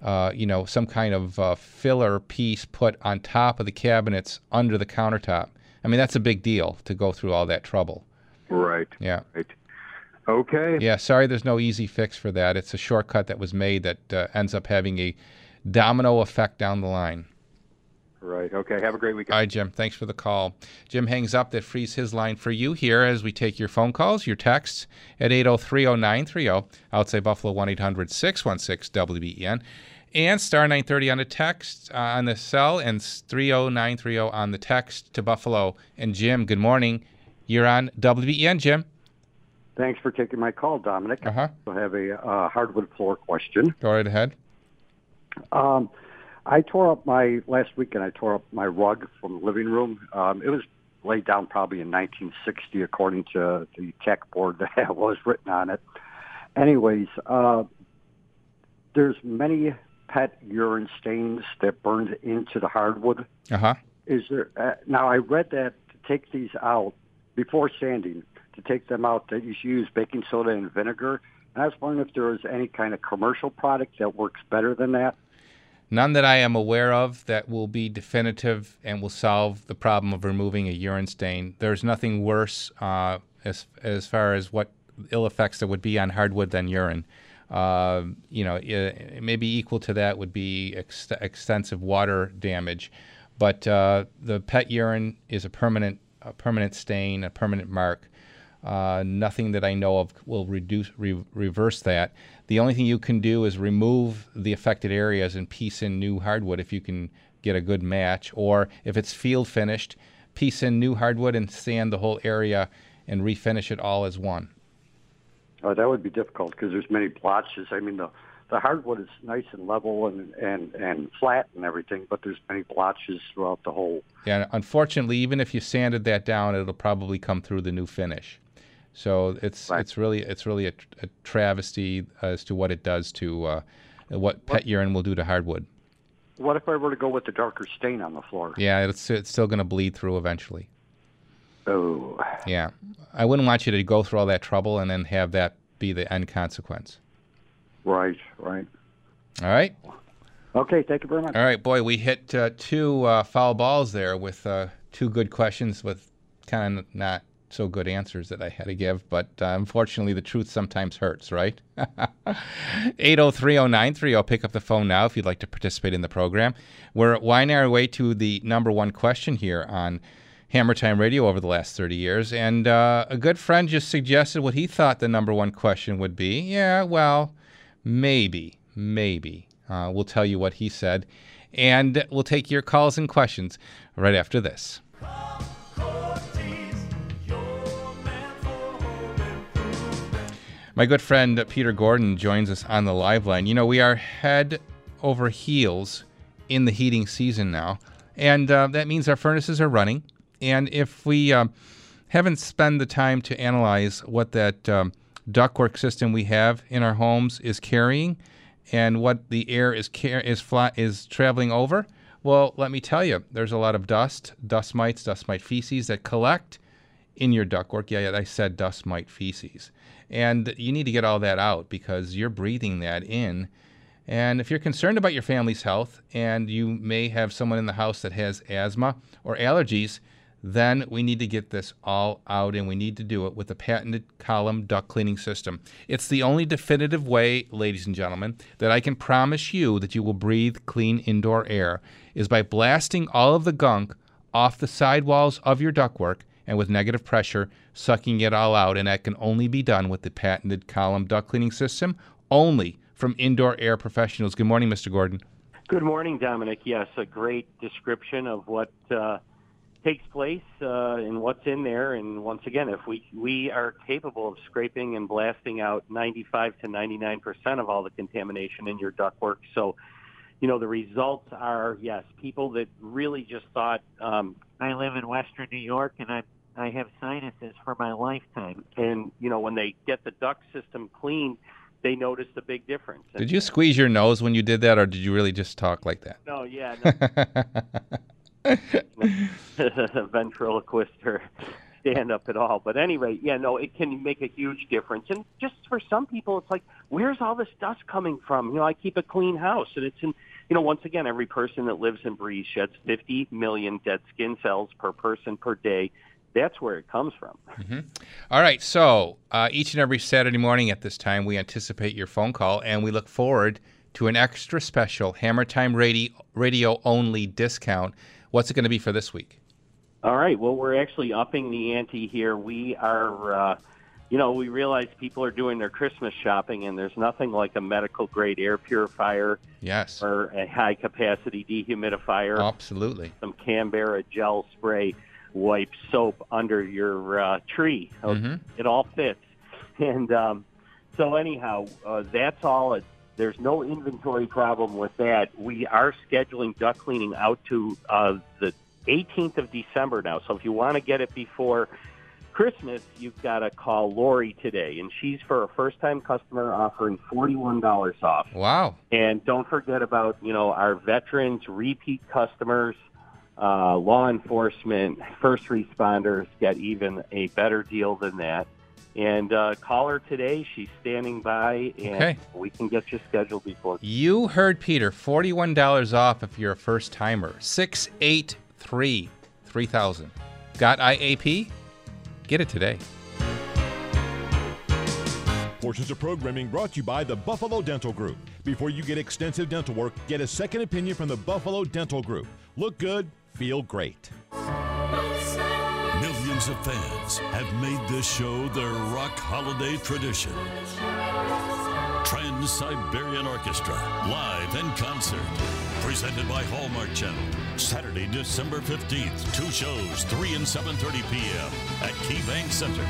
[SPEAKER 2] uh, you know some kind of uh, filler piece put on top of the cabinets under the countertop. I mean that's a big deal to go through all that trouble.
[SPEAKER 19] right,
[SPEAKER 2] Yeah.
[SPEAKER 19] right, okay,
[SPEAKER 2] Yeah, sorry, there's no easy fix for that. It's a shortcut that was made that uh, ends up having a domino effect down the line.
[SPEAKER 19] right, okay. Have a great weekend.
[SPEAKER 2] All right, Jim. Thanks for the call. Jim hangs up. That frees his line for you here as we take your phone calls, your texts at 8030930. Outside Buffalo, 1 800 616 WBEN. And star 930 on the text, uh, on the cell, and 30930 on the text to Buffalo. And Jim, good morning. You're on WBEN, Jim.
[SPEAKER 20] Thanks for taking my call, Domenic.
[SPEAKER 2] Uh-huh.
[SPEAKER 20] I have a uh, hardwood floor question.
[SPEAKER 2] Go right ahead.
[SPEAKER 20] Um, I tore up my last weekend. I tore up my rug from the living room. Um, it was laid down probably in 1960, according to the tech board <laughs> that was written on it. Anyways, uh, there's many pet urine stains that burned into the hardwood.
[SPEAKER 2] Uh huh.
[SPEAKER 20] Is there uh, now? I read that to take these out before sanding, to take them out, that you should use baking soda and vinegar. I was wondering if there was any kind of commercial product that works better than that.
[SPEAKER 2] None that I am aware of that will be definitive and will solve the problem of removing a urine stain. There's nothing worse uh, as as far as what ill effects there would be on hardwood than urine. Uh, you know, maybe equal to that would be ex- extensive water damage, but uh, the pet urine is a permanent a permanent stain, a permanent mark. Uh, nothing that I know of will reduce re- reverse that. The only thing you can do is remove the affected areas and piece in new hardwood if you can get a good match, or if it's field finished, piece in new hardwood and sand the whole area and refinish it all as one.
[SPEAKER 20] Oh, that would be difficult because there's many blotches. I mean, the the hardwood is nice and level and and and flat and everything, but there's many blotches throughout the whole.
[SPEAKER 2] Yeah, unfortunately, even if you sanded that down, it'll probably come through the new finish. So it's it's really it's really a, a travesty as to what it does to uh, what pet urine will do to hardwood.
[SPEAKER 20] What if I were to go with the darker stain on the floor?
[SPEAKER 2] Yeah, it's it's still going to bleed through eventually.
[SPEAKER 20] Oh.
[SPEAKER 2] Yeah, I wouldn't want you to go through all that trouble and then have that be the end consequence.
[SPEAKER 20] Right, right.
[SPEAKER 2] All right.
[SPEAKER 20] Okay, thank you very much.
[SPEAKER 2] All right, boy, we hit uh, two uh, foul balls there with uh, two good questions with kind of not so good answers that I had to give. But uh, unfortunately, the truth sometimes hurts, right? <laughs> 8030930. Pick up the phone now if you'd like to participate in the program. We're winding our way to the number one question here on Hammer Time Radio over the last 30 years. And uh, a good friend just suggested what he thought the number one question would be. Yeah, well, maybe, maybe. Uh, we'll tell you what he said. And we'll take your calls and questions right after this. My good friend Peter Gordon joins us on the live line. You know, we are head over heels in the heating season now, and uh, that means our furnaces are running. And if we um, haven't spent the time to analyze what that um, ductwork system we have in our homes is carrying and what the air is car- is is traveling over, well, let me tell you, there's a lot of dust, dust mites, dust mite feces that collect in your ductwork. Yeah, yeah, I said dust mite feces. And you need to get all that out because you're breathing that in. And if you're concerned about your family's health and you may have someone in the house that has asthma or allergies, then we need to get this all out and we need to do it with a patented column duct cleaning system. It's the only definitive way, ladies and gentlemen, that I can promise you that you will breathe clean indoor air is by blasting all of the gunk off the sidewalls of your ductwork and with negative pressure, sucking it all out. And that can only be done with the patented column duct cleaning system, only from indoor air professionals. Good morning, Mr. Gordon.
[SPEAKER 21] Good morning, Domenic. Yes, a great description of what uh, takes place uh, and what's in there. And once again, if we we are capable of scraping and blasting out 95 to 99 percent of all the contamination in your ductwork, so you know the results are yes, people that really just thought um, I live in Western New York and I I have sinuses for my lifetime, and you know when they get the duct system cleaned. They notice the big difference.
[SPEAKER 2] Did you squeeze your nose when you did that, or did you really just talk like that?
[SPEAKER 21] No, yeah. <laughs> No. <laughs> <laughs> ventriloquist or stand up at all. But anyway, yeah, no, it can make a huge difference. And just for some people, it's like, where's all this dust coming from? You know, I keep a clean house, and it's in. You know, once again, every person that lives and breathes sheds 50 million dead skin cells per person per day. That's where it comes from.
[SPEAKER 2] hmm All right. So uh, each and every Saturday morning at this time, we anticipate your phone call, and we look forward to an extra special Hammer Time radio, radio only discount. What's it going to be for this week?
[SPEAKER 21] All right. Well, we're actually upping the ante here. We are, uh, you know, we realize people are doing their Christmas shopping, and there's nothing like a medical grade air purifier.
[SPEAKER 2] Yes.
[SPEAKER 21] Or a high capacity dehumidifier.
[SPEAKER 2] Absolutely.
[SPEAKER 21] Some Kanberra gel spray, wipe soap under your uh, tree.
[SPEAKER 2] Mhm.
[SPEAKER 21] It all fits. <laughs> And um, so, anyhow, uh, that's all. It, there's no inventory problem with that. We are scheduling duct cleaning out to uh, the 18th of December now. So if you want to get it before Christmas, you've got to call Lori today, and she's for a first-time customer offering forty-one dollars off.
[SPEAKER 2] Wow.
[SPEAKER 21] And don't forget about you know our veterans, repeat customers, uh, law enforcement, first responders get even a better deal than that. And uh, call her today. She's standing by, and
[SPEAKER 2] Okay.
[SPEAKER 21] we can get you scheduled before.
[SPEAKER 2] You heard Peter. Forty-one dollars off if you're a first timer. Six eight three three thousand. Got IAP? Get it today.
[SPEAKER 4] Portions of programming brought to you by the Buffalo Dental Group. Before you get extensive dental work, get a second opinion from the Buffalo Dental Group. Look good, feel great.
[SPEAKER 3] Millions
[SPEAKER 22] Millions of fans have made this show their rock holiday tradition. Trans Siberian Orchestra, live in concert. Presented by Hallmark Channel. Saturday, December 15th. Two shows, 3 and 7.30 p.m. at KeyBank Center.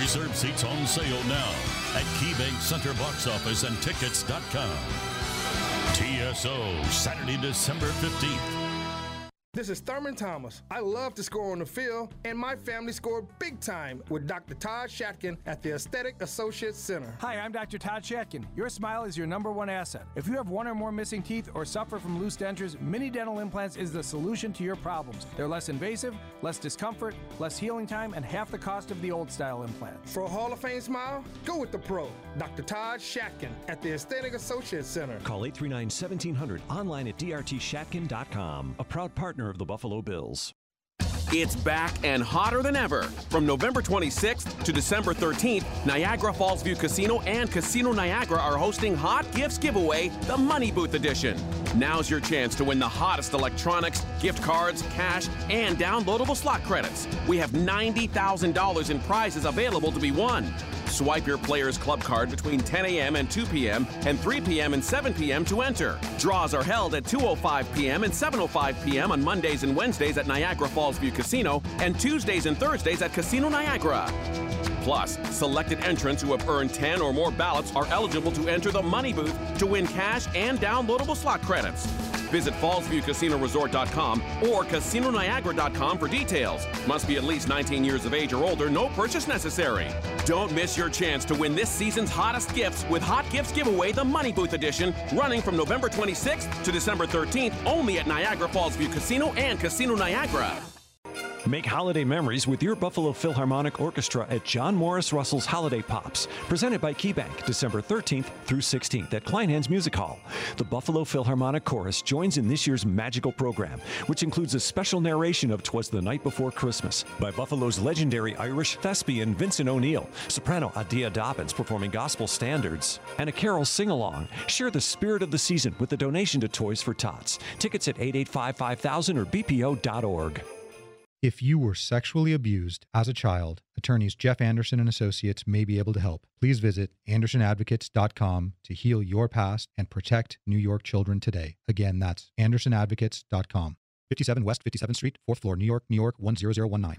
[SPEAKER 22] Reserve seats on sale now at KeyBank Center box office and tickets.com. TSO, Saturday, December 15th.
[SPEAKER 23] This is Thurman Thomas. I love to score on the field, and my family scored big time with Dr. Todd Shatkin at the Aesthetic Associates Center.
[SPEAKER 24] Hi, I'm Dr. Todd Shatkin. Your smile is your number one asset. If you have one or more missing teeth or suffer from loose dentures, Mini Dental Implants is the solution to your problems. They're less invasive, less discomfort, less healing time, and half the cost of the old style implant.
[SPEAKER 23] For a Hall of Fame smile, go with the pro, Dr. Todd Shatkin at the Aesthetic Associates Center.
[SPEAKER 16] Call 839 1700 online at drtshatkin.com, a proud partner of the Buffalo Bills.
[SPEAKER 12] It's back and hotter than ever. From November 26th to December 13th, Niagara Fallsview Casino and Casino Niagara are hosting Hot Gifts Giveaway, the Money Booth Edition. Now's your chance to win the hottest electronics, gift cards, cash, and downloadable slot credits. We have $90,000 in prizes available to be won. Swipe your Players Club card between 10 a.m. and 2 p.m. and 3 p.m. and 7 p.m. to enter. Draws are held at 2:05 p.m. and 7:05 p.m. on Mondays and Wednesdays at Niagara Fallsview Casino and Tuesdays and Thursdays at Casino Niagara. Plus, selected entrants who have earned 10 or more ballots are eligible to enter the money booth to win cash and downloadable slot credits. Visit fallsviewcasinoresort.com or casinoniagara.com for details. Must be at least 19 years of age or older, no purchase necessary. Don't miss your chance to win this season's hottest gifts with Hot Gifts Giveaway, the Money Booth Edition, running from November 26th to December 13th, only at Niagara Fallsview Casino and Casino Niagara.
[SPEAKER 16] Make holiday memories with your Buffalo Philharmonic Orchestra at John Morris Russell's Holiday Pops, presented by KeyBank, December 13th through 16th at Kleinhans Music Hall. The Buffalo Philharmonic Chorus joins in this year's magical program, which includes a special narration of Twas the Night Before Christmas by Buffalo's legendary Irish thespian Vincent O'Neill, soprano Adia Dobbins performing gospel standards, and a carol sing along. Share the spirit of the season with a donation to Toys for Tots. Tickets at 885 5000 or bpo.org.
[SPEAKER 25] If you were sexually abused as a child, attorneys Jeff Anderson and Associates may be able to help. Please visit andersonadvocates.com to heal your past and protect New York children today. Again, that's andersonadvocates.com. 57 West 57th Street, 4th floor, New York, New York 10019.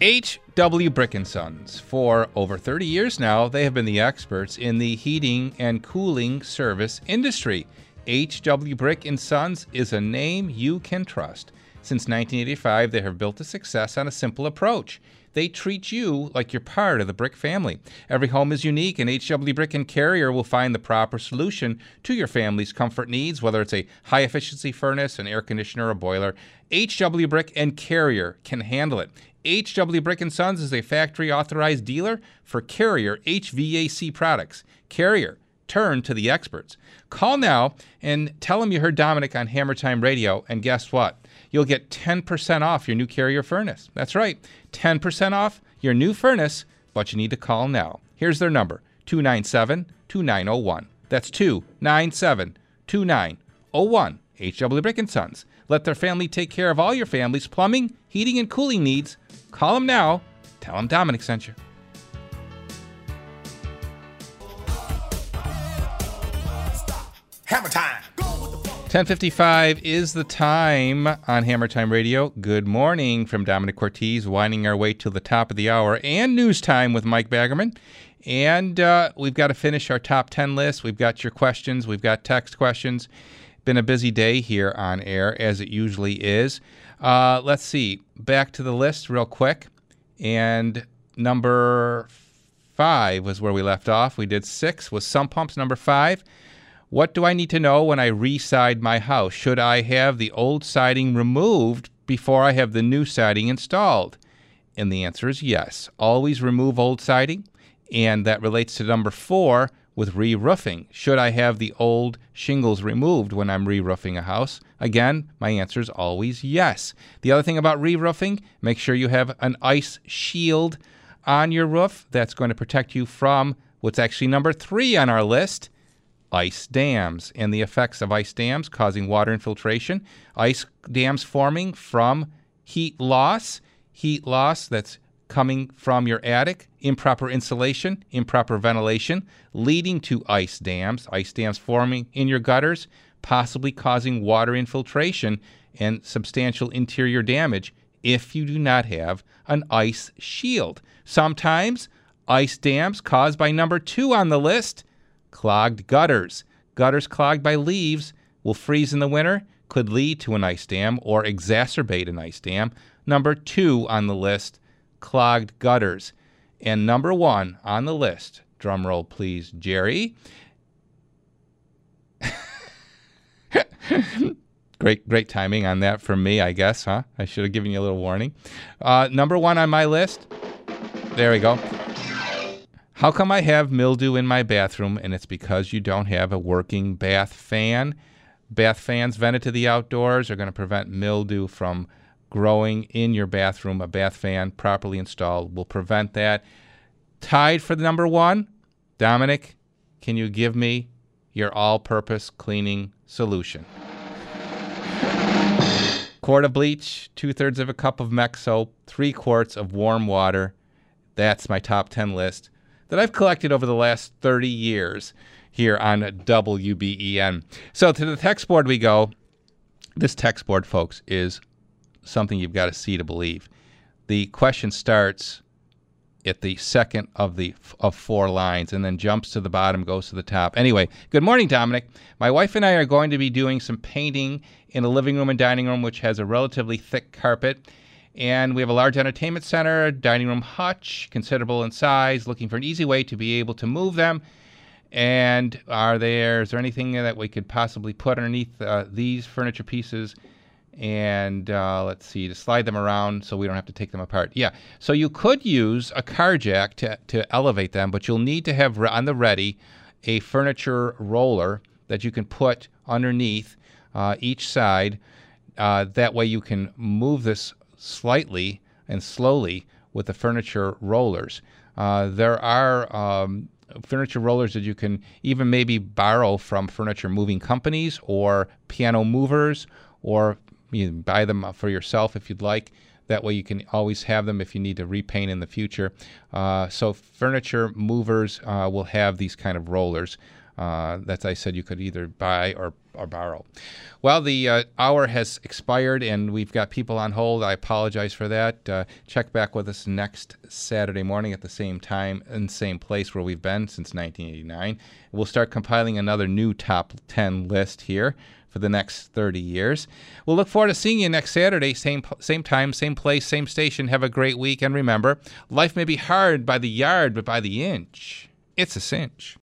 [SPEAKER 2] H.W. Brick and Sons. For over 30 years now, they have been the experts in the heating and cooling service industry. H.W. Brick and Sons is a name you can trust. Since 1985, they have built a success on a simple approach. They treat you like you're part of the Brick family. Every home is unique, and HW Brick and Carrier will find the proper solution to your family's comfort needs, whether it's a high efficiency furnace, an air conditioner, or boiler. HW Brick and Carrier can handle it. HW Brick and Sons is a factory authorized dealer for Carrier HVAC products. Carrier, turn to the experts. Call now and tell them you heard Domenic on Hammer Time Radio, and guess what? You'll get 10% off your new Carrier furnace. That's right, 10% off your new furnace, but you need to call now. Here's their number 297 2901. That's 297 2901. HW Brick and Sons. Let their family take care of all your family's plumbing, heating, and cooling needs. Call them now. Tell them Domenic sent you.
[SPEAKER 26] Hammer time.
[SPEAKER 2] 1055 is the time on Hammer Time Radio. Good morning from Domenic Cortese, winding our way to the top of the hour and news time with Mike Baggerman. And uh, we've got to finish our top 10 list. We've got your questions, we've got text questions. Been a busy day here on air, as it usually is. Uh, let's see. Back to the list real quick. And number five was where we left off. We did six, was sump pumps. Number five. What do I need to know when I reside my house? Should I have the old siding removed before I have the new siding installed? And the answer is yes. Always remove old siding. And that relates to number four with re roofing. Should I have the old shingles removed when I'm re roofing a house? Again, my answer is always yes. The other thing about re roofing, make sure you have an ice shield on your roof that's going to protect you from what's actually number three on our list ice dams and the effects of ice dams causing water infiltration, ice dams forming from heat loss, heat loss that's coming from your attic, improper insulation, improper ventilation, leading to ice dams, ice dams forming in your gutters, possibly causing water infiltration and substantial interior damage if you do not have an ice shield. Sometimes ice dams caused by number two on the list clogged gutters. Gutters clogged by leaves will freeze in the winter, could lead to an ice dam or exacerbate an ice dam. Number two on the list clogged gutters. And number one on the list, drum roll please, Jerry. <laughs> great, great timing on that for me, I guess, huh? I should have given you a little warning. Uh, number one on my list. There we go. How come I have mildew in my bathroom? And it's because you don't have a working bath fan. Bath fans vented to the outdoors are going to prevent mildew from growing in your bathroom. A bath fan properly installed will prevent that. Tied for the number one, Domenic, can you give me your all purpose cleaning solution? Quart of bleach, two thirds of a cup of Mec soap, three quarts of warm water. That's my top 10 list that I've collected over the last 30 years here on WBEN. So to the text board we go. This text board, folks, is something you've got to see to believe. The question starts at the second of the of four lines and then jumps to the bottom goes to the top anyway good morning domenic my wife and i are going to be doing some painting in a living room and dining room which has a relatively thick carpet and we have a large entertainment center dining room hutch considerable in size looking for an easy way to be able to move them and are there is there anything that we could possibly put underneath uh, these furniture pieces and uh, let's see to slide them around so we don't have to take them apart. Yeah, so you could use a car jack to to elevate them, but you'll need to have on the ready a furniture roller that you can put underneath uh, each side. Uh, that way you can move this slightly and slowly with the furniture rollers. Uh, there are um, furniture rollers that you can even maybe borrow from furniture moving companies or piano movers or you can buy them for yourself if you'd like. That way, you can always have them if you need to repaint in the future. Uh, so, furniture movers uh, will have these kind of rollers. Uh, that I said you could either buy or, or borrow. Well, the uh, hour has expired and we've got people on hold. I apologize for that. Uh, check back with us next Saturday morning at the same time and same place where we've been since 1989. We'll start compiling another new top 10 list here for the next 30 years. We'll look forward to seeing you next Saturday, same same time, same place, same station. Have a great week and remember, life may be hard by the yard, but by the inch, it's a cinch.